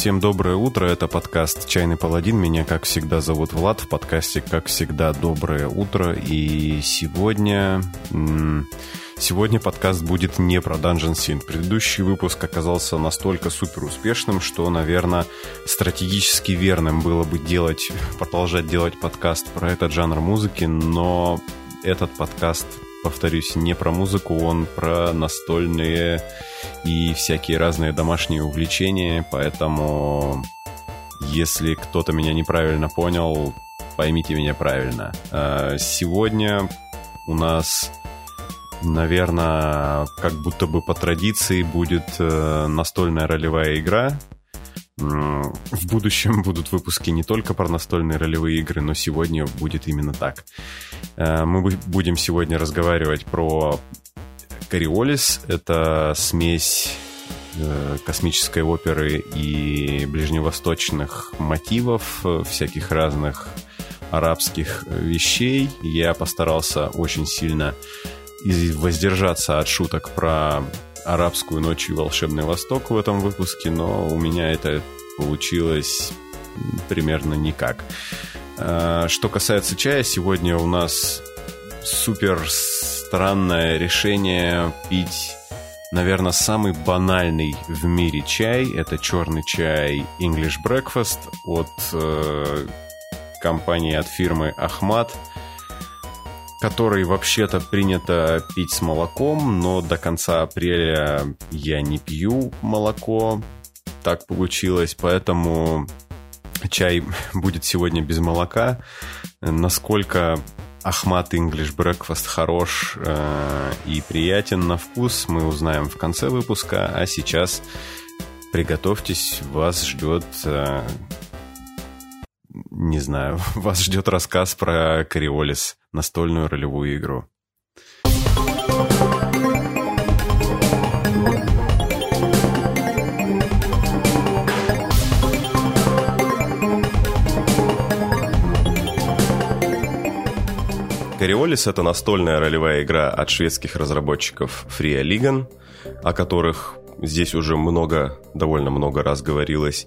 Всем доброе утро, это подкаст «Чайный паладин». Меня, как всегда, зовут Влад. В подкасте, как всегда, доброе утро. И сегодня... Сегодня подкаст будет не про Dungeon Synth. Предыдущий выпуск оказался настолько супер успешным, что, наверное, стратегически верным было бы делать, продолжать делать подкаст про этот жанр музыки, но этот подкаст повторюсь, не про музыку, он про настольные и всякие разные домашние увлечения, поэтому если кто-то меня неправильно понял, поймите меня правильно. А, сегодня у нас, наверное, как будто бы по традиции будет э, настольная ролевая игра, в будущем будут выпуски не только про настольные ролевые игры, но сегодня будет именно так. Э, мы будем сегодня разговаривать про Кориолис. Это смесь э, космической оперы и ближневосточных мотивов, э, всяких разных арабских вещей. Я постарался очень сильно воздержаться от шуток про арабскую ночь и волшебный восток в этом выпуске, но у меня это получилось примерно никак. А, что касается чая, сегодня у нас супер странное решение пить, наверное, самый банальный в мире чай. Это черный чай English Breakfast от э, компании, от фирмы Ахмат который вообще-то принято пить с молоком, но до конца апреля я не пью молоко. Так получилось, поэтому чай будет сегодня без молока. Насколько Ахмат English Breakfast хорош э, и приятен на вкус, мы узнаем в конце выпуска. А сейчас приготовьтесь, вас ждет э, не знаю, вас ждет рассказ про Кориолис, настольную ролевую игру. Кориолис — это настольная ролевая игра от шведских разработчиков Fria Ligan, о которых здесь уже много, довольно много раз говорилось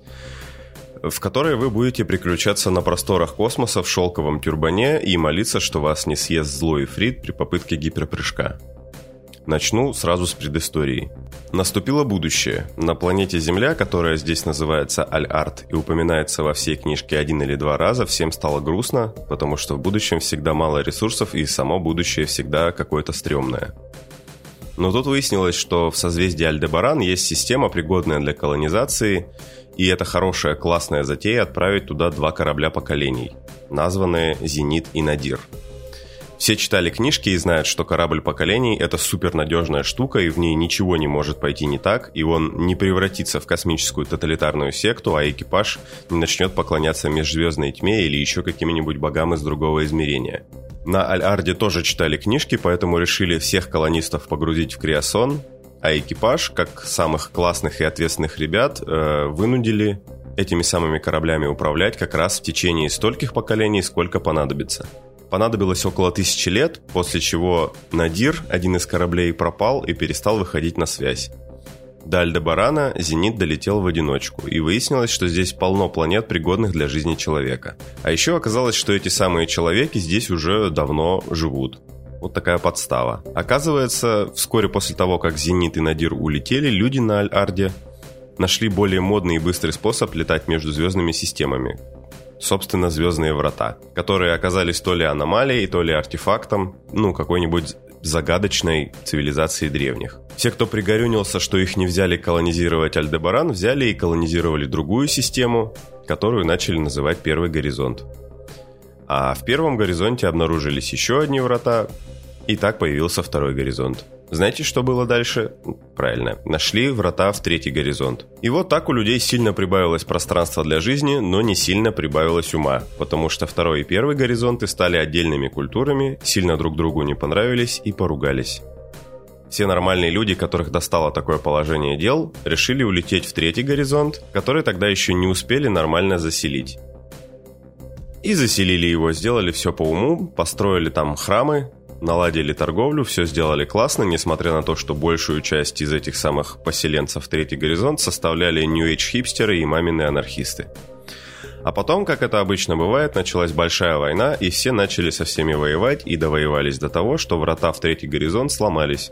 в которой вы будете приключаться на просторах космоса в шелковом тюрбане и молиться, что вас не съест злой Фрид при попытке гиперпрыжка. Начну сразу с предыстории. Наступило будущее. На планете Земля, которая здесь называется Аль-Арт и упоминается во всей книжке один или два раза, всем стало грустно, потому что в будущем всегда мало ресурсов и само будущее всегда какое-то стрёмное. Но тут выяснилось, что в созвездии Альдебаран есть система, пригодная для колонизации, и это хорошая, классная затея отправить туда два корабля поколений, названные «Зенит» и «Надир». Все читали книжки и знают, что корабль поколений – это супернадежная штука, и в ней ничего не может пойти не так, и он не превратится в космическую тоталитарную секту, а экипаж не начнет поклоняться межзвездной тьме или еще каким-нибудь богам из другого измерения. На Аль-Арде тоже читали книжки, поэтому решили всех колонистов погрузить в Криосон, а экипаж, как самых классных и ответственных ребят, э, вынудили этими самыми кораблями управлять как раз в течение стольких поколений, сколько понадобится. Понадобилось около тысячи лет, после чего Надир, один из кораблей, пропал и перестал выходить на связь. До Альдебарана «Зенит» долетел в одиночку, и выяснилось, что здесь полно планет, пригодных для жизни человека. А еще оказалось, что эти самые человеки здесь уже давно живут. Вот такая подстава. Оказывается, вскоре после того, как «Зенит» и «Надир» улетели, люди на Аль-Арде нашли более модный и быстрый способ летать между звездными системами. Собственно, звездные врата, которые оказались то ли аномалией, то ли артефактом, ну, какой-нибудь загадочной цивилизации древних. Все, кто пригорюнился, что их не взяли колонизировать Альдебаран, взяли и колонизировали другую систему, которую начали называть Первый Горизонт. А в первом горизонте обнаружились еще одни врата, и так появился второй горизонт. Знаете, что было дальше? Правильно, нашли врата в третий горизонт. И вот так у людей сильно прибавилось пространства для жизни, но не сильно прибавилось ума, потому что второй и первый горизонты стали отдельными культурами, сильно друг другу не понравились и поругались. Все нормальные люди, которых достало такое положение дел, решили улететь в третий горизонт, который тогда еще не успели нормально заселить. И заселили его, сделали все по уму, построили там храмы, наладили торговлю, все сделали классно, несмотря на то, что большую часть из этих самых поселенцев Третий Горизонт составляли New Age хипстеры и мамины анархисты. А потом, как это обычно бывает, началась большая война, и все начали со всеми воевать и довоевались до того, что врата в Третий Горизонт сломались.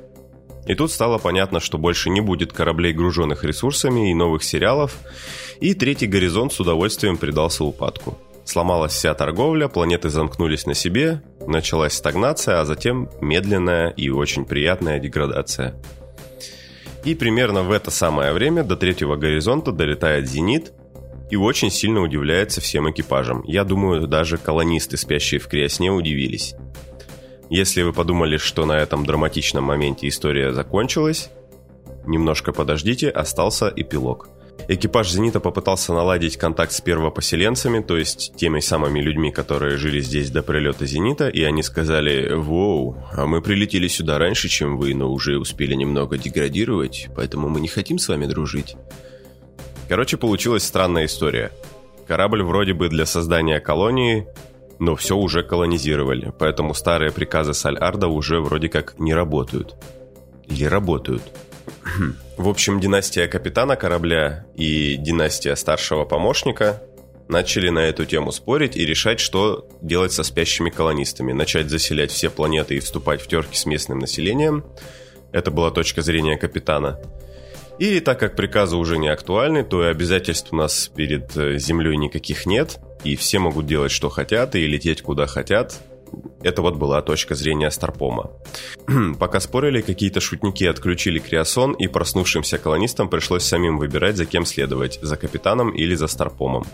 И тут стало понятно, что больше не будет кораблей, груженных ресурсами и новых сериалов, и Третий Горизонт с удовольствием предался упадку. Сломалась вся торговля, планеты замкнулись на себе, началась стагнация, а затем медленная и очень приятная деградация. И примерно в это самое время до третьего горизонта долетает «Зенит», и очень сильно удивляется всем экипажам. Я думаю, даже колонисты, спящие в криосне, удивились. Если вы подумали, что на этом драматичном моменте история закончилась, немножко подождите, остался эпилог. Экипаж «Зенита» попытался наладить контакт с первопоселенцами, то есть теми самыми людьми, которые жили здесь до прилета «Зенита», и они сказали «Воу, а мы прилетели сюда раньше, чем вы, но уже успели немного деградировать, поэтому мы не хотим с вами дружить». Короче, получилась странная история. Корабль вроде бы для создания колонии, но все уже колонизировали, поэтому старые приказы Саль-Арда уже вроде как не работают. Или работают. В общем, династия капитана корабля и династия старшего помощника начали на эту тему спорить и решать, что делать со спящими колонистами. Начать заселять все планеты и вступать в терки с местным населением. Это была точка зрения капитана. И так как приказы уже не актуальны, то и обязательств у нас перед э, Землей никаких нет, и все могут делать, что хотят, и лететь куда хотят. Это вот была точка зрения Старпома. Пока спорили, какие-то шутники отключили Криосон, и проснувшимся колонистам пришлось самим выбирать, за кем следовать, за капитаном или за Старпомом.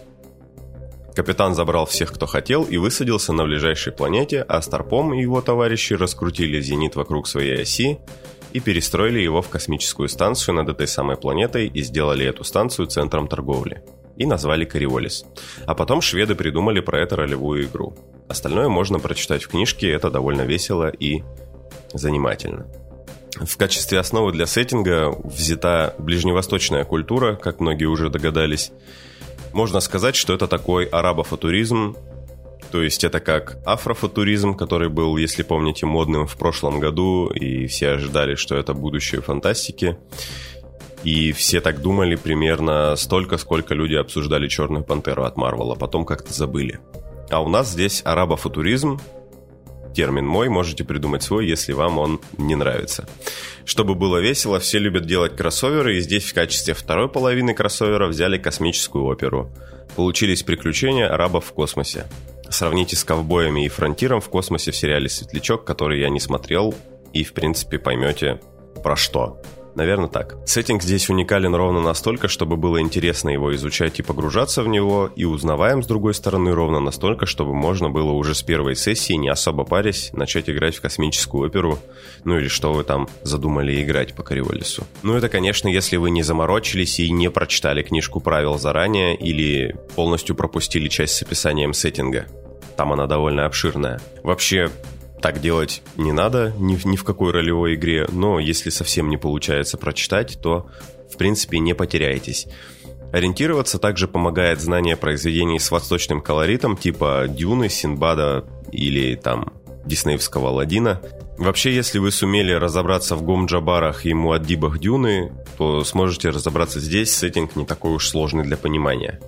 Капитан забрал всех, кто хотел, и высадился на ближайшей планете, а Старпом и его товарищи раскрутили зенит вокруг своей оси, и перестроили его в космическую станцию над этой самой планетой и сделали эту станцию центром торговли. И назвали Кориолис. А потом шведы придумали про это ролевую игру. Остальное можно прочитать в книжке, это довольно весело и занимательно. В качестве основы для сеттинга взята ближневосточная культура, как многие уже догадались. Можно сказать, что это такой арабофутуризм, то есть это как афрофутуризм, который был, если помните, модным в прошлом году, и все ожидали, что это будущее фантастики. И все так думали примерно столько, сколько люди обсуждали «Черную пантеру» от Марвела, потом как-то забыли. А у нас здесь арабофутуризм, термин мой, можете придумать свой, если вам он не нравится. Чтобы было весело, все любят делать кроссоверы, и здесь в качестве второй половины кроссовера взяли космическую оперу. Получились приключения арабов в космосе. Сравните с ковбоями и фронтиром в космосе в сериале «Светлячок», который я не смотрел, и, в принципе, поймете, про что. Наверное, так. Сеттинг здесь уникален ровно настолько, чтобы было интересно его изучать и погружаться в него, и узнаваем, с другой стороны, ровно настолько, чтобы можно было уже с первой сессии, не особо парясь, начать играть в космическую оперу, ну или что вы там задумали играть по Кориолису. Ну это, конечно, если вы не заморочились и не прочитали книжку правил заранее, или полностью пропустили часть с описанием сеттинга. Там она довольно обширная. Вообще, так делать не надо ни, ни в какой ролевой игре, но если совсем не получается прочитать, то в принципе не потеряетесь. Ориентироваться также помогает знание произведений с восточным колоритом, типа Дюны, Синбада или там диснеевского Ладина. Вообще, если вы сумели разобраться в Гомджабарах и Муаддибах Дюны, то сможете разобраться здесь, сеттинг не такой уж сложный для понимания.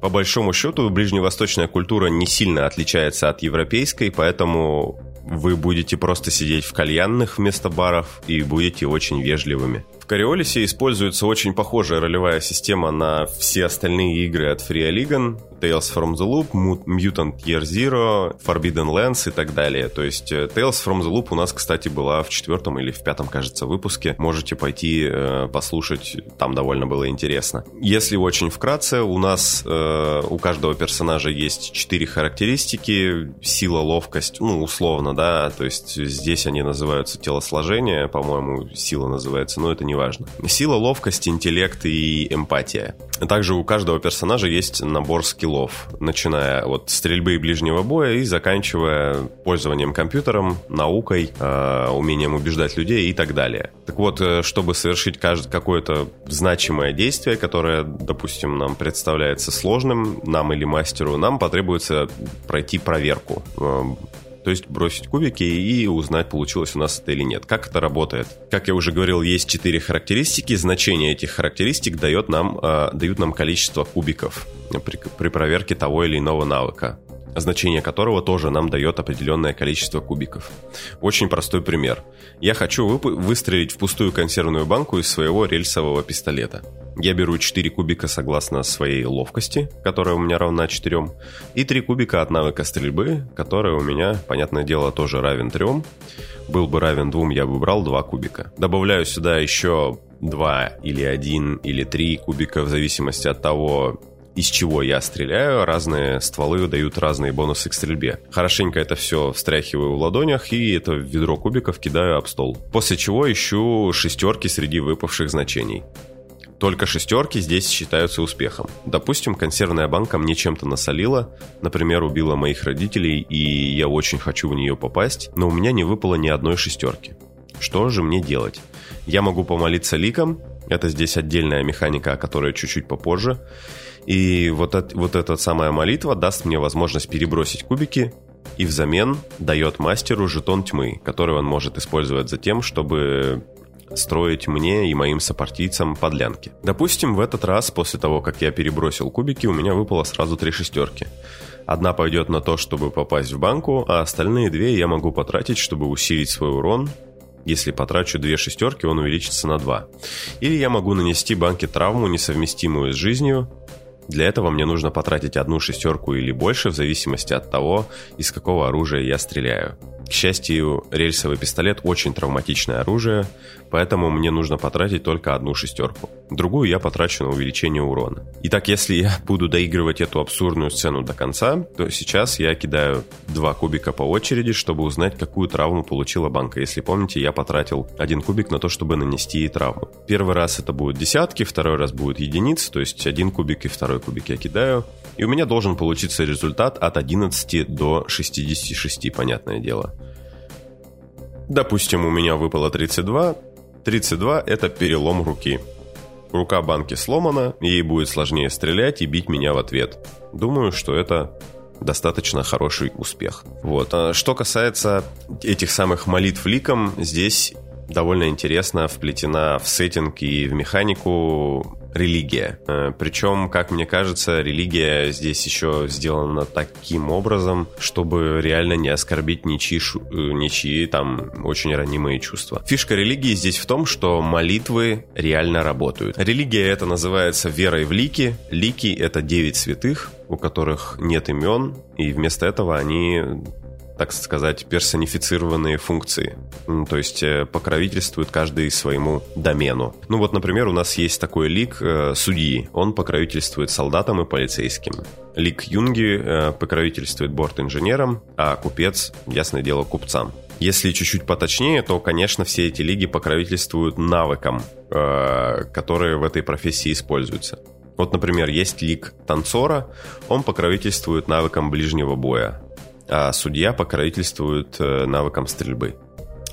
По большому счету, ближневосточная культура не сильно отличается от европейской, поэтому вы будете просто сидеть в кальянных вместо баров и будете очень вежливыми. В Кориолисе используется очень похожая ролевая система на все остальные игры от Free Alligan, Tales from the Loop, Mutant Year Zero, Forbidden Lands и так далее. То есть э, Tales from the Loop у нас, кстати, была в четвертом или в пятом, кажется, выпуске. Можете пойти э, послушать, там довольно было интересно. Если очень вкратце, у нас э, у каждого персонажа есть четыре характеристики. Сила, ловкость, ну, условно, да, то есть здесь они называются телосложение, по-моему, сила называется, но это не важно. Сила, ловкость, интеллект и эмпатия. Также у каждого персонажа есть набор скиллов, начиная от стрельбы и ближнего боя и заканчивая пользованием компьютером, наукой, э, умением убеждать людей и так далее. Так вот, э, чтобы совершить какое-то значимое действие, которое, допустим, нам представляется сложным, нам или мастеру, нам потребуется пройти проверку. Э, То есть бросить кубики и узнать, получилось у нас это или нет. Как это работает? Как я уже говорил, есть четыре характеристики. Значение этих характеристик дает нам, э, дают нам количество кубиков при, при проверке того или иного навыка значение которого тоже нам дает определенное количество кубиков. Очень простой пример. Я хочу выстрелить в пустую консервную банку из своего рельсового пистолета. Я беру 4 кубика согласно своей ловкости, которая у меня равна 4, и 3 кубика от навыка стрельбы, которая у меня, понятное дело, тоже равен 3. Был бы равен 2, я бы брал 2 кубика. Добавляю сюда еще 2 или 1 или 3 кубика в зависимости от того, из чего я стреляю, разные стволы дают разные бонусы к стрельбе. Хорошенько это все встряхиваю в ладонях и это ведро кубиков кидаю об стол. После чего ищу шестерки среди выпавших значений. Только шестерки здесь считаются успехом. Допустим, консервная банка мне чем-то насолила, например, убила моих родителей, и я очень хочу в нее попасть, но у меня не выпало ни одной шестерки. Что же мне делать? Я могу помолиться ликом, это здесь отдельная механика, о которой чуть-чуть попозже, и вот, это, вот эта самая молитва даст мне возможность перебросить кубики и взамен дает мастеру жетон тьмы, который он может использовать за тем, чтобы строить мне и моим сопартийцам подлянки. Допустим, в этот раз, после того, как я перебросил кубики, у меня выпало сразу три шестерки. Одна пойдет на то, чтобы попасть в банку, а остальные две я могу потратить, чтобы усилить свой урон. Если потрачу две шестерки, он увеличится на два. Или я могу нанести банке травму, несовместимую с жизнью, для этого мне нужно потратить одну шестерку или больше, в зависимости от того, из какого оружия я стреляю. К счастью, рельсовый пистолет очень травматичное оружие, поэтому мне нужно потратить только одну шестерку. Другую я потрачу на увеличение урона. Итак, если я буду доигрывать эту абсурдную сцену до конца, то сейчас я кидаю два кубика по очереди, чтобы узнать, какую травму получила банка. Если помните, я потратил один кубик на то, чтобы нанести ей травму. Первый раз это будут десятки, второй раз будет единицы, то есть один кубик и второй кубик я кидаю. И у меня должен получиться результат от 11 до 66, понятное дело. Допустим, у меня выпало 32. 32 – это перелом руки. Рука банки сломана, ей будет сложнее стрелять и бить меня в ответ. Думаю, что это достаточно хороший успех. Вот. А что касается этих самых молитв ликом, здесь довольно интересно вплетена в сеттинг и в механику религия. Э, Причем, как мне кажется, религия здесь еще сделана таким образом, чтобы реально не оскорбить ничьи, э, ничьи там очень ранимые чувства. Фишка религии здесь в том, что молитвы реально работают. Религия это называется верой в лики. Лики это девять святых, у которых нет имен, и вместо этого они так сказать, персонифицированные функции. То есть э, покровительствует каждый своему домену. Ну вот, например, у нас есть такой лик э, судьи. Он покровительствует солдатам и полицейским. Лик Юнги э, покровительствует борт-инженерам, а купец, ясное дело, купцам. Если чуть-чуть поточнее, то, конечно, все эти лиги покровительствуют навыкам, э, которые в этой профессии используются. Вот, например, есть лик танцора, он покровительствует навыкам ближнего боя а судья покровительствует э, навыкам стрельбы.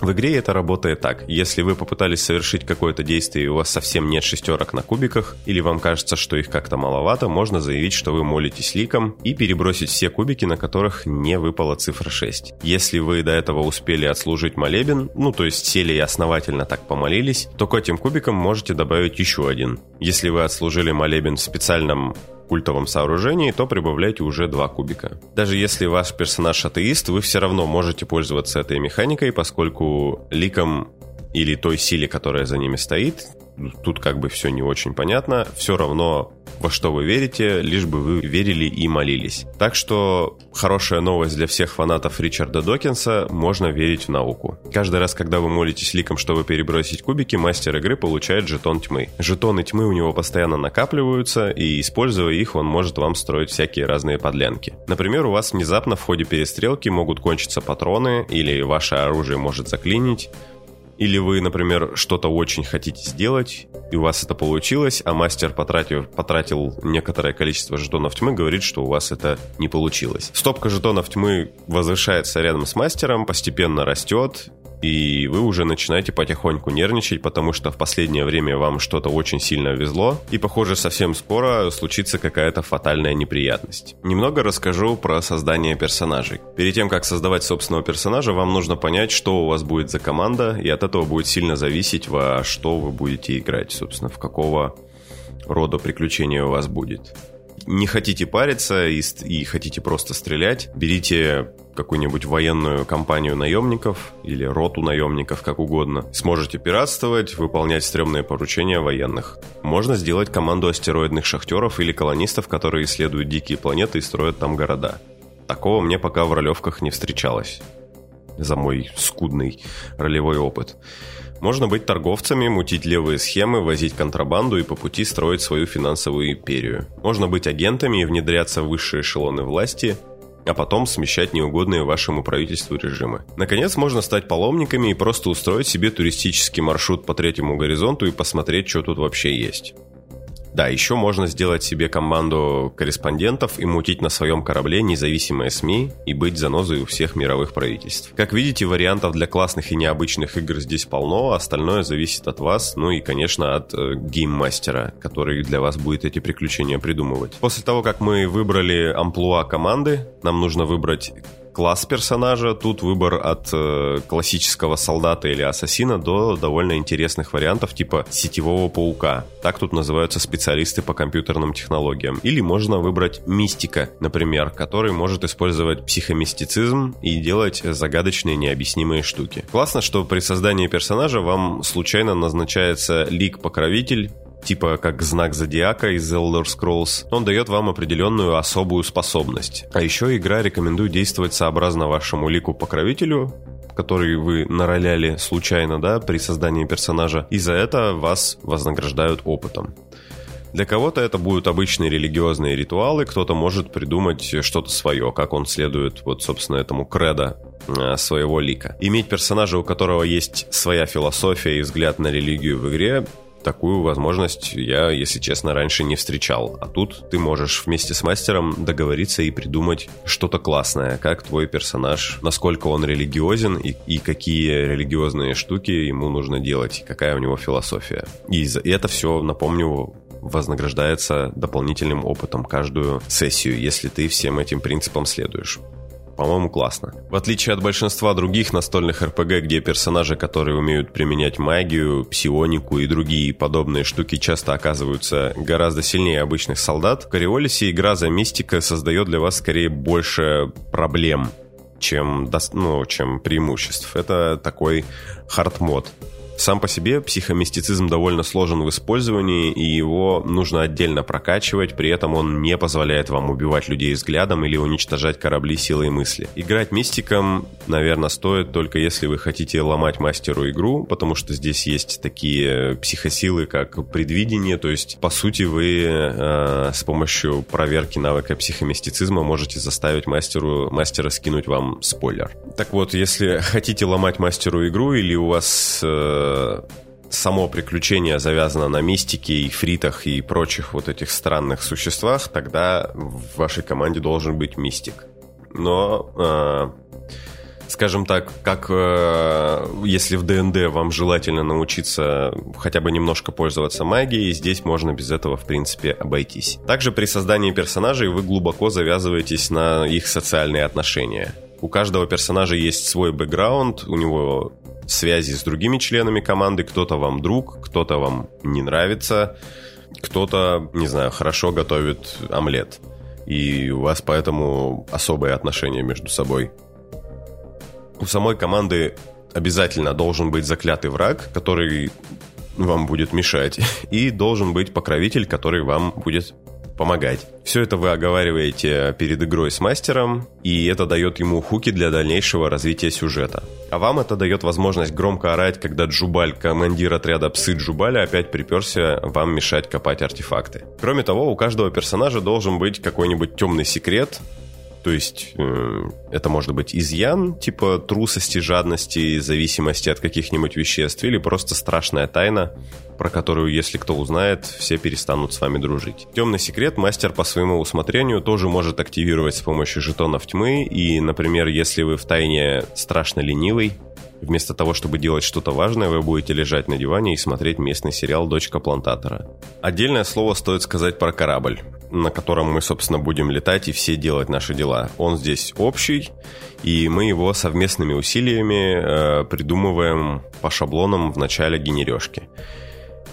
В игре это работает так. Если вы попытались совершить какое-то действие и у вас совсем нет шестерок на кубиках, или вам кажется, что их как-то маловато, можно заявить, что вы молитесь ликом и перебросить все кубики, на которых не выпала цифра 6. Если вы до этого успели отслужить молебен, ну то есть сели и основательно так помолились, то к этим кубикам можете добавить еще один. Если вы отслужили молебен в специальном культовом сооружении, то прибавляйте уже 2 кубика. Даже если ваш персонаж атеист, вы все равно можете пользоваться этой механикой, поскольку ликом или той силе, которая за ними стоит, тут как бы все не очень понятно, все равно во что вы верите, лишь бы вы верили и молились. Так что хорошая новость для всех фанатов Ричарда Докинса – можно верить в науку. Каждый раз, когда вы молитесь ликом, чтобы перебросить кубики, мастер игры получает жетон тьмы. Жетоны тьмы у него постоянно накапливаются, и используя их, он может вам строить всякие разные подлянки. Например, у вас внезапно в ходе перестрелки могут кончиться патроны, или ваше оружие может заклинить, или вы, например, что-то очень хотите сделать, и у вас это получилось, а мастер, потратил, потратил некоторое количество жетонов тьмы, говорит, что у вас это не получилось. Стопка жетонов тьмы возвышается рядом с мастером, постепенно растет, и вы уже начинаете потихоньку нервничать, потому что в последнее время вам что-то очень сильно везло, и, похоже, совсем скоро случится какая-то фатальная неприятность. Немного расскажу про создание персонажей. Перед тем, как создавать собственного персонажа, вам нужно понять, что у вас будет за команда, и от этого будет сильно зависеть, во что вы будете играть, собственно, в какого рода приключения у вас будет не хотите париться и, и хотите просто стрелять, берите какую-нибудь военную компанию наемников или роту наемников, как угодно. Сможете пиратствовать, выполнять стрёмные поручения военных. Можно сделать команду астероидных шахтеров или колонистов, которые исследуют дикие планеты и строят там города. Такого мне пока в ролевках не встречалось. За мой скудный ролевой опыт. Можно быть торговцами, мутить левые схемы, возить контрабанду и по пути строить свою финансовую империю. Можно быть агентами и внедряться в высшие эшелоны власти, а потом смещать неугодные вашему правительству режимы. Наконец, можно стать паломниками и просто устроить себе туристический маршрут по третьему горизонту и посмотреть, что тут вообще есть. Да, еще можно сделать себе команду корреспондентов и мутить на своем корабле независимые СМИ и быть занозой у всех мировых правительств. Как видите, вариантов для классных и необычных игр здесь полно, остальное зависит от вас, ну и, конечно, от э, гейммастера, который для вас будет эти приключения придумывать. После того, как мы выбрали амплуа команды, нам нужно выбрать класс персонажа. Тут выбор от э, классического солдата или ассасина до довольно интересных вариантов типа сетевого паука. Так тут называются специалисты по компьютерным технологиям. Или можно выбрать мистика, например, который может использовать психомистицизм и делать загадочные необъяснимые штуки. Классно, что при создании персонажа вам случайно назначается лик-покровитель, типа как знак зодиака из Elder Scrolls, он дает вам определенную особую способность. А еще игра рекомендует действовать сообразно вашему лику-покровителю, который вы нароляли случайно, да, при создании персонажа, и за это вас вознаграждают опытом. Для кого-то это будут обычные религиозные ритуалы, кто-то может придумать что-то свое, как он следует вот, собственно, этому кредо э, своего лика. Иметь персонажа, у которого есть своя философия и взгляд на религию в игре, такую возможность я, если честно, раньше не встречал. А тут ты можешь вместе с мастером договориться и придумать что-то классное, как твой персонаж, насколько он религиозен и, и какие религиозные штуки ему нужно делать, и какая у него философия. И, и это все, напомню, вознаграждается дополнительным опытом каждую сессию, если ты всем этим принципам следуешь по-моему, классно. В отличие от большинства других настольных РПГ, где персонажи, которые умеют применять магию, псионику и другие подобные штуки, часто оказываются гораздо сильнее обычных солдат, в Кориолисе игра за мистика создает для вас скорее больше проблем, чем, ну, чем преимуществ. Это такой хард-мод. Сам по себе психомистицизм довольно сложен в использовании, и его нужно отдельно прокачивать, при этом он не позволяет вам убивать людей взглядом или уничтожать корабли силой мысли. Играть мистиком, наверное, стоит только если вы хотите ломать мастеру игру, потому что здесь есть такие психосилы, как предвидение, то есть, по сути, вы э, с помощью проверки навыка психомистицизма можете заставить мастеру, мастера скинуть вам спойлер. Так вот, если хотите ломать мастеру игру или у вас э, само приключение завязано на мистике и фритах и прочих вот этих странных существах, тогда в вашей команде должен быть мистик. Но, э, скажем так, как э, если в ДНД вам желательно научиться хотя бы немножко пользоваться магией, здесь можно без этого, в принципе, обойтись. Также при создании персонажей вы глубоко завязываетесь на их социальные отношения. У каждого персонажа есть свой бэкграунд, у него связи с другими членами команды, кто-то вам друг, кто-то вам не нравится, кто-то, не знаю, хорошо готовит омлет. И у вас поэтому особые отношения между собой. У самой команды обязательно должен быть заклятый враг, который вам будет мешать, и должен быть покровитель, который вам будет помогать. Все это вы оговариваете перед игрой с мастером, и это дает ему хуки для дальнейшего развития сюжета. А вам это дает возможность громко орать, когда Джубаль, командир отряда псы Джубаля, опять приперся вам мешать копать артефакты. Кроме того, у каждого персонажа должен быть какой-нибудь темный секрет, то есть э, это может быть изъян, типа трусости, жадности, зависимости от каких-нибудь веществ, или просто страшная тайна, про которую, если кто узнает, все перестанут с вами дружить. Темный секрет мастер по своему усмотрению тоже может активировать с помощью жетонов тьмы, и, например, если вы в тайне страшно ленивый, Вместо того, чтобы делать что-то важное, вы будете лежать на диване и смотреть местный сериал «Дочка плантатора». Отдельное слово стоит сказать про корабль, на котором мы, собственно, будем летать и все делать наши дела. Он здесь общий, и мы его совместными усилиями э, придумываем по шаблонам в начале генережки.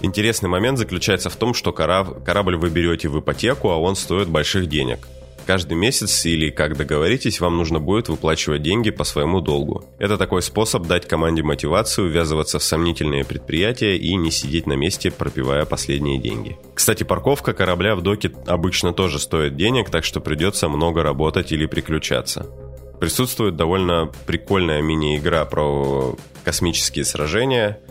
Интересный момент заключается в том, что корабль вы берете в ипотеку, а он стоит больших денег. Каждый месяц или как договоритесь, вам нужно будет выплачивать деньги по своему долгу. Это такой способ дать команде мотивацию ввязываться в сомнительные предприятия и не сидеть на месте, пропивая последние деньги. Кстати, парковка корабля в доке обычно тоже стоит денег, так что придется много работать или приключаться. Присутствует довольно прикольная мини-игра про космические сражения –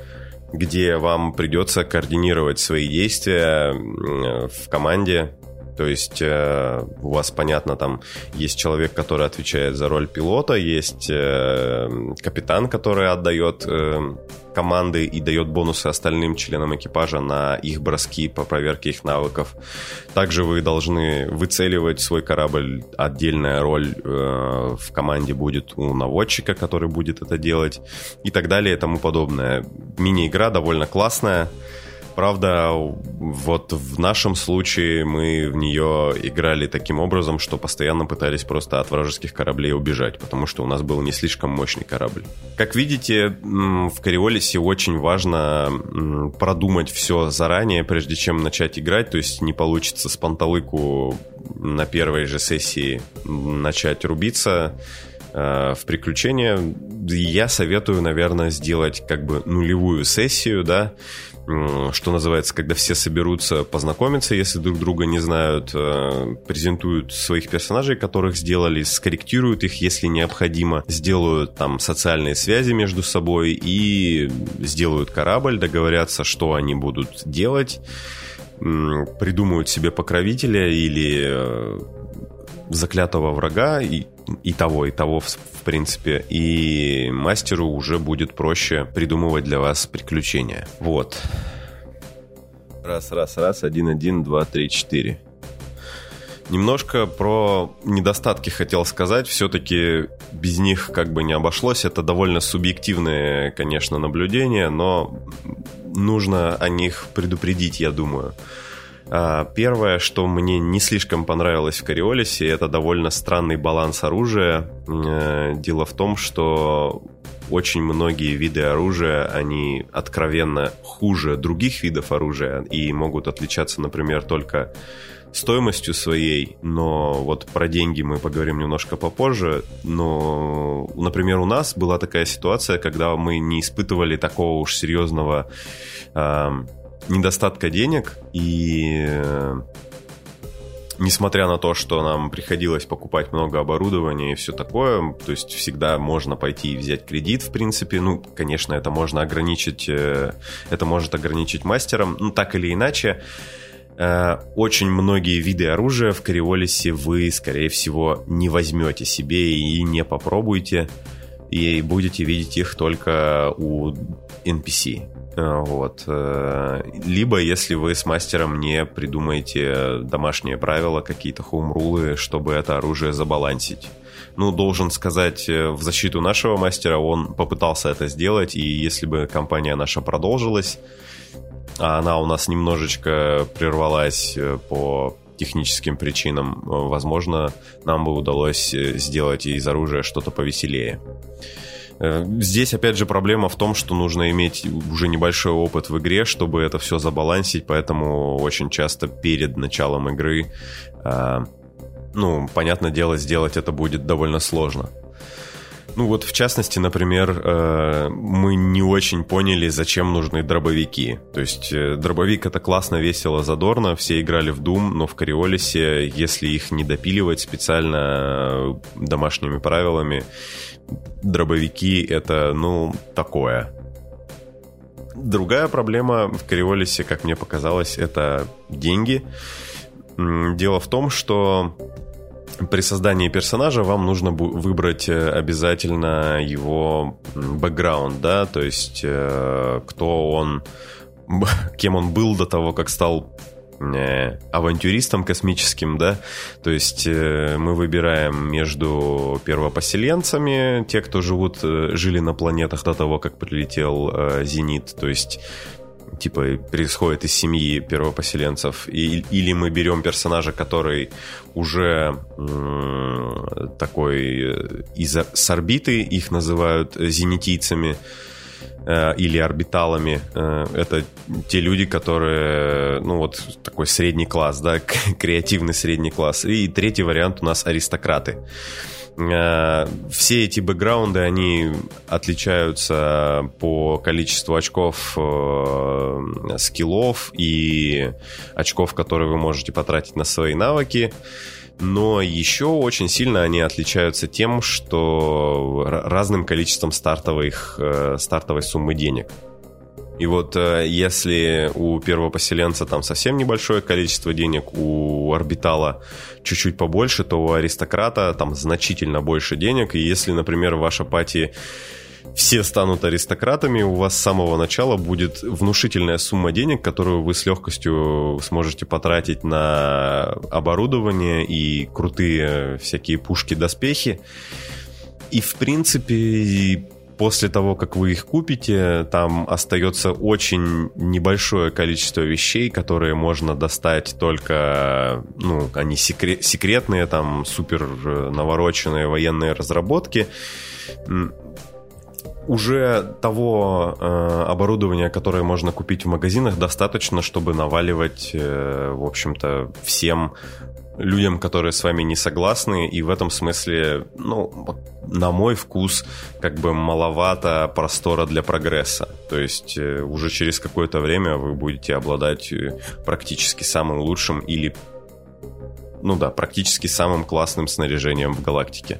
где вам придется координировать свои действия в команде. То есть э, у вас, понятно, там есть человек, который отвечает за роль пилота, есть э, капитан, который отдает э, команды и дает бонусы остальным членам экипажа на их броски по проверке их навыков. Также вы должны выцеливать свой корабль. Отдельная роль э, в команде будет у наводчика, который будет это делать и так далее и тому подобное. Мини-игра довольно классная. Правда, вот в нашем случае мы в нее играли таким образом, что постоянно пытались просто от вражеских кораблей убежать, потому что у нас был не слишком мощный корабль. Как видите, в Кориолисе очень важно продумать все заранее, прежде чем начать играть, то есть не получится с панталыку на первой же сессии начать рубиться э, в приключения. Я советую, наверное, сделать как бы нулевую сессию, да, что называется, когда все соберутся познакомиться, если друг друга не знают, э, презентуют своих персонажей, которых сделали, скорректируют их, если необходимо, сделают там социальные связи между собой и сделают корабль, договорятся, что они будут делать, придумают себе покровителя или э, заклятого врага и, и того, и того, в, в принципе. И мастеру уже будет проще придумывать для вас приключения. Вот. Раз, раз, раз, один, один, два, три, четыре. Немножко про недостатки хотел сказать. Все-таки без них как бы не обошлось. Это довольно субъективное, конечно, наблюдение, но нужно о них предупредить, я думаю. А, первое, что мне не слишком понравилось в Кориолисе, это довольно странный баланс оружия. Э, дело в том, что очень многие виды оружия, они откровенно хуже других видов оружия и могут отличаться, например, только стоимостью своей, но вот про деньги мы поговорим немножко попозже. Но, например, у нас была такая ситуация, когда мы не испытывали такого уж серьезного э, недостатка денег, и э, несмотря на то, что нам приходилось покупать много оборудования и все такое, то есть всегда можно пойти и взять кредит, в принципе, ну, конечно, это можно ограничить, э, это может ограничить мастером, ну, так или иначе, э, очень многие виды оружия в Кориолисе вы, скорее всего, не возьмете себе и не попробуете, и будете видеть их только у NPC. Э, вот. Э, либо, если вы с мастером не придумаете домашние правила, какие-то хоум-рулы, чтобы это оружие забалансить. Ну, должен сказать, э, в защиту нашего мастера он попытался это сделать, и если бы компания наша продолжилась, а она у нас немножечко прервалась по техническим причинам, возможно, нам бы удалось сделать из оружия что-то повеселее. Э, здесь, опять же, проблема в том, что нужно иметь уже небольшой опыт в игре, чтобы это все забалансить, поэтому очень часто перед началом игры, э, ну, понятное дело, сделать это будет довольно сложно. Ну вот, в частности, например, э, мы не очень поняли, зачем нужны дробовики. То есть дробовик это классно, весело, задорно, все играли в Doom, но в Кориолисе, если их не допиливать специально домашними правилами, дробовики это, ну, такое. Другая проблема в Кориолисе, как мне показалось, это деньги. Дело в том, что при создании персонажа вам нужно выбрать э, обязательно его бэкграунд, да, то есть э, кто он, кем он был до того, как стал э, авантюристам космическим, да, то есть э, мы выбираем между первопоселенцами, те, кто живут, э, жили на планетах до того, как прилетел э, Зенит, то есть типа происходит из семьи первопоселенцев, и, или мы берем персонажа, который уже э, такой из с орбиты, их называют зенитийцами, Э, или орбиталами. Э, это те люди, которые, ну вот такой средний класс, да, креативный средний класс. И третий вариант у нас аристократы. Э, все эти бэкграунды, они отличаются по количеству очков скиллов и очков, которые вы можете потратить на свои навыки но еще очень сильно они отличаются тем, что разным количеством стартовых, э, стартовой суммы денег. И вот э, если у первого поселенца там совсем небольшое количество денег, у орбитала чуть-чуть побольше, то у аристократа там значительно больше денег. И если, например, ваша пати все станут аристократами, у вас с самого начала будет внушительная сумма денег, которую вы с легкостью сможете потратить на оборудование и крутые всякие пушки-доспехи. И, в принципе, после того, как вы их купите, там остается очень небольшое количество вещей, которые можно достать только, ну, они секрет, секретные, там, супер навороченные военные разработки уже того э, оборудования, которое можно купить в магазинах, достаточно, чтобы наваливать, э, в общем-то, всем людям, которые с вами не согласны, и в этом смысле, ну, на мой вкус, как бы маловато простора для прогресса. То есть э, уже через какое-то время вы будете обладать э, практически самым лучшим или, ну да, практически самым классным снаряжением в галактике.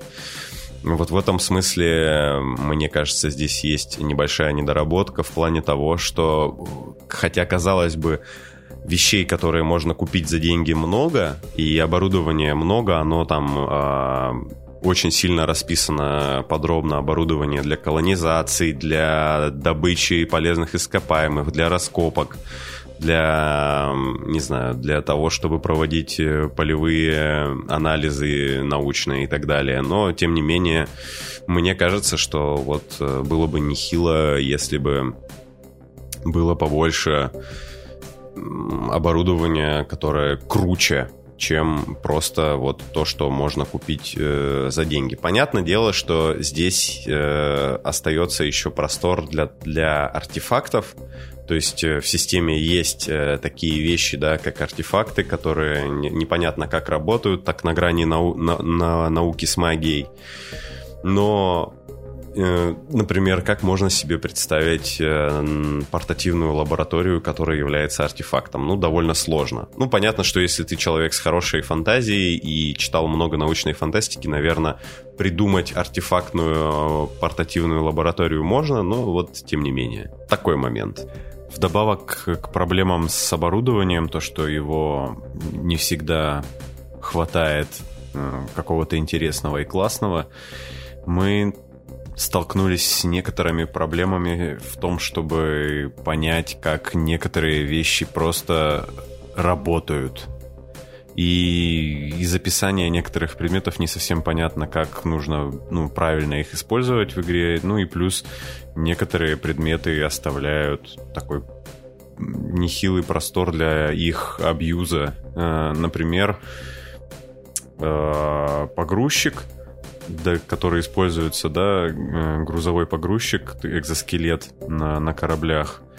Вот в этом смысле, мне кажется, здесь есть небольшая недоработка в плане того, что, хотя, казалось бы, вещей, которые можно купить за деньги много, и оборудования много, оно там э, очень сильно расписано подробно оборудование для колонизации, для добычи полезных ископаемых, для раскопок для, не знаю, для того, чтобы проводить э, полевые анализы научные и так далее. Но, тем не менее, мне кажется, что вот э, было бы нехило, если бы было побольше оборудования, которое круче, чем просто вот то, что можно купить э, за деньги. Понятное дело, что здесь э, остается еще простор для, для артефактов, то есть э, в системе есть э, такие вещи, да, как артефакты, которые непонятно как работают, так на грани нау на, на науки с магией. Но, например, как можно себе представить портативную лабораторию, которая является артефактом? Ну, довольно сложно. Ну, понятно, что если ты человек с хорошей фантазией и читал много научной фантастики, наверное, придумать артефактную портативную лабораторию можно, но вот тем не менее. Такой момент. Вдобавок к проблемам с оборудованием, то, что его не всегда хватает э, какого-то интересного и классного, мы столкнулись с некоторыми проблемами в том, чтобы понять, как некоторые вещи просто работают и из описания некоторых предметов не совсем понятно, как нужно ну, правильно их использовать в игре. Ну и плюс некоторые предметы оставляют такой нехилый простор для их абьюза. Э, например, э, погрузчик, который используется, да, э, грузовой погрузчик, экзоскелет на, на кораблях –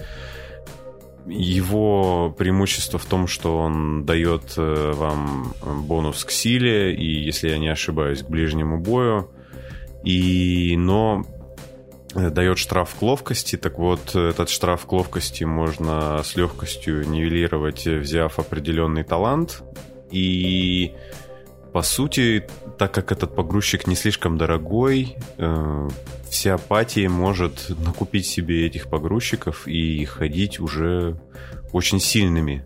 его преимущество в том, что он дает э, вам бонус к силе и, если я не ошибаюсь, к ближнему бою. И, но э, дает штраф к ловкости. Так вот, этот штраф к ловкости можно с легкостью нивелировать, взяв определенный талант. И по сути, так как этот погрузчик не слишком дорогой, э, вся пати может накупить себе этих погрузчиков и ходить уже очень сильными.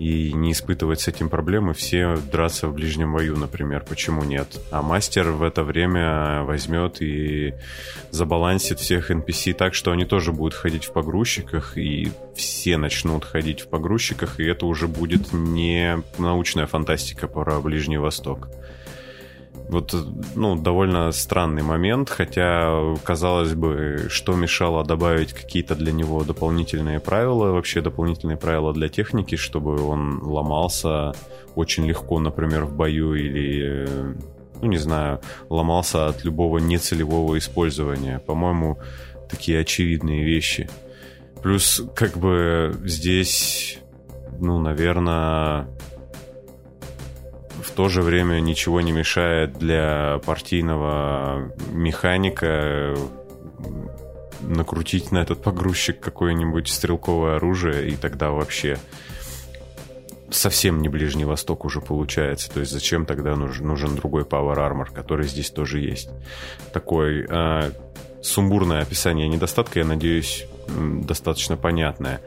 И не испытывать с этим проблемы, все драться в ближнем бою, например. Почему нет? А мастер в это время возьмет и забалансит всех NPC так, что они тоже будут ходить в погрузчиках, и все начнут ходить в погрузчиках, и это уже будет не научная фантастика про Ближний Восток. Вот, ну, довольно странный момент, хотя, казалось бы, что мешало добавить какие-то для него дополнительные правила, вообще дополнительные правила для техники, чтобы он ломался очень легко, например, в бою или, ну, не знаю, ломался от любого нецелевого использования. По-моему, такие очевидные вещи. Плюс, как бы, здесь, ну, наверное, в то же время ничего не мешает для партийного механика накрутить на этот погрузчик какое-нибудь стрелковое оружие, и тогда вообще совсем не Ближний Восток уже получается. То есть зачем тогда нужен, нужен другой Power Armor, который здесь тоже есть? Такой э, сумбурное описание недостатка, я надеюсь, достаточно понятное.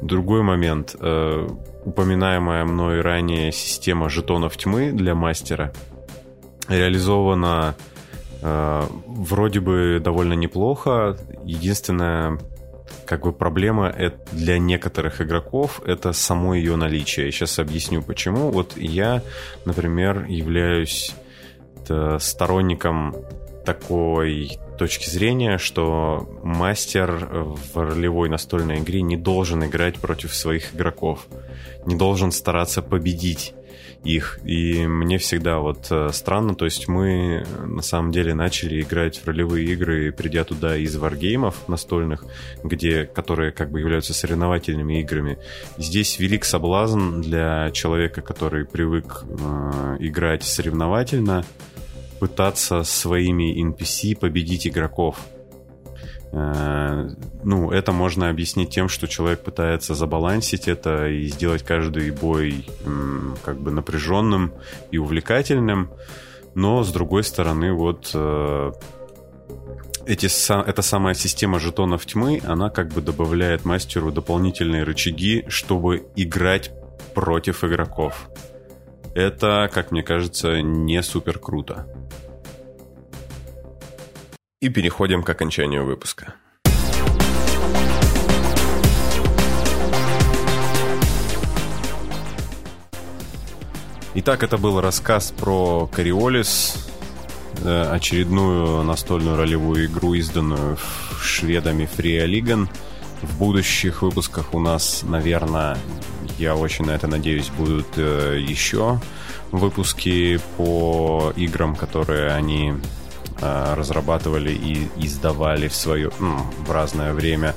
Другой момент. Э, упоминаемая мной ранее система жетонов тьмы для мастера реализована э, вроде бы довольно неплохо. Единственная как бы проблема для некоторых игроков это само ее наличие. Сейчас объясню почему. Вот я, например, являюсь э, сторонником такой точки зрения, что мастер в ролевой настольной игре не должен играть против своих игроков, не должен стараться победить их. И мне всегда вот э, странно, то есть мы на самом деле начали играть в ролевые игры, придя туда из варгеймов настольных, где, которые как бы являются соревновательными играми. Здесь велик соблазн для человека, который привык э, играть соревновательно, пытаться своими NPC победить игроков. Э, ну, это можно объяснить тем, что человек пытается забалансить это и сделать каждый бой как бы напряженным и увлекательным. Но, с другой стороны, вот э, эти, эта самая система жетонов тьмы, она как бы добавляет мастеру дополнительные рычаги, чтобы играть против игроков. Это, как мне кажется, не супер круто. И переходим к окончанию выпуска. Итак, это был рассказ про Кориолис, э, очередную настольную ролевую игру, изданную шведами Фриолиган. В будущих выпусках у нас, наверное, я очень на это надеюсь, будут э, еще выпуски по играм, которые они Э, разрабатывали и издавали в свое ну, в разное время.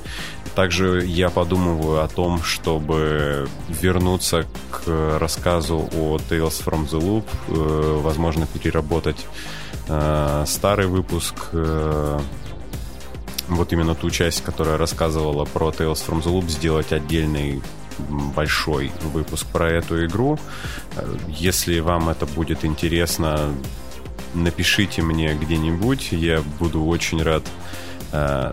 Также я подумываю о том, чтобы вернуться к рассказу о Tales from the Loop, э, возможно, переработать э, старый выпуск, вот именно ту часть, которая рассказывала про Tales from the Loop, сделать отдельный большой выпуск про эту игру. Если вам это будет интересно, напишите мне где-нибудь, я буду очень рад э,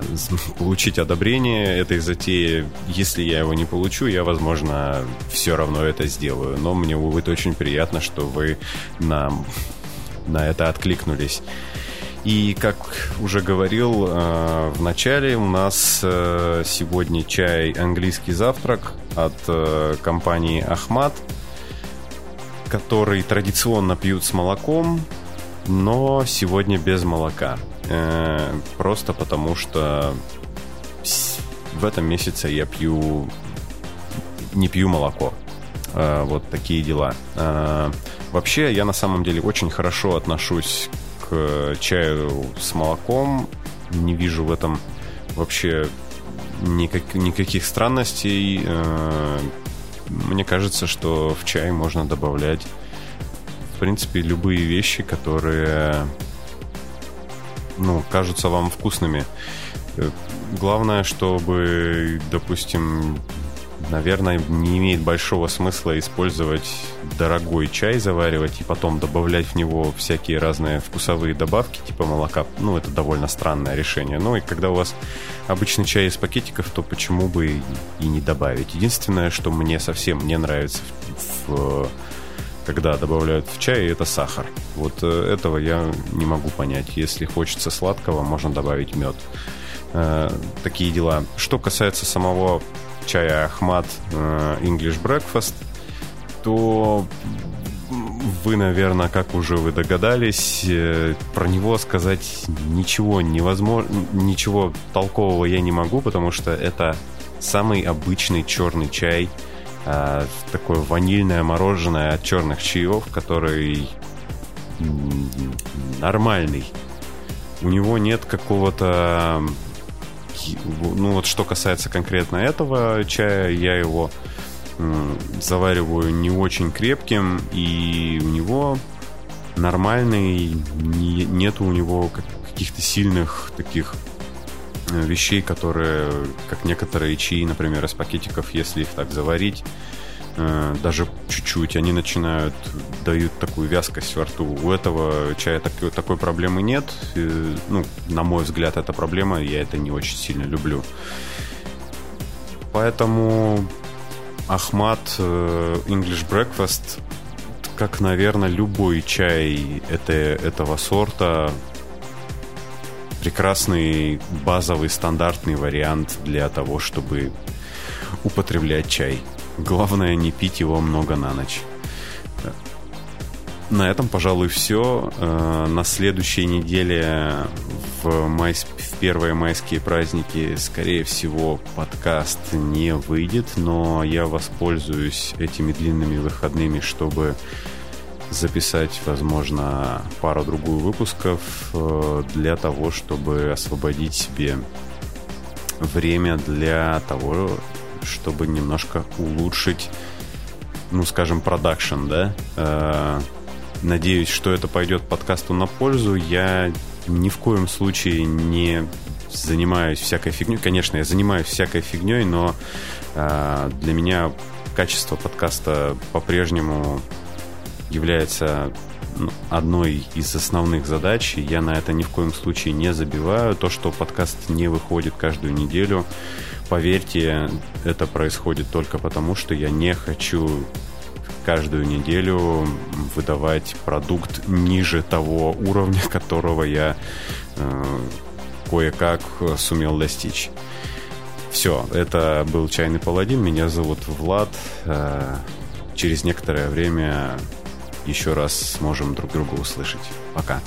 получить одобрение этой затеи. Если я его не получу, я, возможно, все равно это сделаю. Но мне будет очень приятно, что вы нам на это откликнулись. И, как уже говорил э, в начале, у нас э, сегодня чай «Английский завтрак» от э, компании «Ахмат», который традиционно пьют с молоком, но сегодня без молока. Э, просто потому что в этом месяце я пью не пью молоко. Э, вот такие дела. Э, вообще, я на самом деле очень хорошо отношусь к чаю с молоком. Не вижу в этом вообще никак, никаких странностей. Мне кажется, что в чай можно добавлять в принципе, любые вещи, которые, ну, кажутся вам вкусными. Э, главное, чтобы, допустим, наверное, не имеет большого смысла использовать дорогой чай, заваривать и потом добавлять в него всякие разные вкусовые добавки, типа молока. Ну, это довольно странное решение. Ну, и когда у вас обычный чай из пакетиков, то почему бы и не добавить? Единственное, что мне совсем не нравится в, в когда добавляют в чай, это сахар. Вот э, этого я не могу понять. Если хочется сладкого, можно добавить мед. Э, такие дела. Что касается самого чая Ахмат э, English Breakfast, то вы, наверное, как уже вы догадались, э, про него сказать ничего невозможно, ничего толкового я не могу, потому что это самый обычный черный чай, э, такое ванильное мороженое от черных чаев, который нормальный. У него нет какого-то ну вот что касается конкретно этого чая, я его завариваю не очень крепким, и у него нормальный, не, нету у него каких-то сильных таких э, вещей, которые, как некоторые чаи, например, из пакетиков, если их так заварить, Э, даже чуть-чуть, они начинают, дают такую вязкость во рту. У этого чая такой, такой проблемы нет. Ну, на мой взгляд, это проблема, я это не очень сильно люблю. Поэтому Ахмат э, English Breakfast, как, наверное, любой чай это, этого сорта, прекрасный базовый стандартный вариант для того, чтобы употреблять чай. Главное не пить его много на ночь. На этом, пожалуй, все. Э, на следующей неделе в, май... в первые майские праздники, скорее всего, подкаст не выйдет, но я воспользуюсь этими длинными выходными, чтобы записать, возможно, пару-другую выпусков э, для того, чтобы освободить себе время для того, чтобы немножко улучшить, ну, скажем, продакшн, да. Э, надеюсь, что это пойдет подкасту на пользу. Я ни в коем случае не занимаюсь всякой фигней. Конечно, я занимаюсь всякой фигней, но э, для меня качество подкаста по-прежнему является ну, одной из основных задач. Я на это ни в коем случае не забиваю. То, что подкаст не выходит каждую неделю, Поверьте, это происходит только потому, что я не хочу каждую неделю выдавать продукт ниже того уровня, которого я э, кое-как сумел достичь. Все, это был Чайный Паладин, меня зовут Влад. Э, через некоторое время еще раз сможем друг друга услышать. Пока.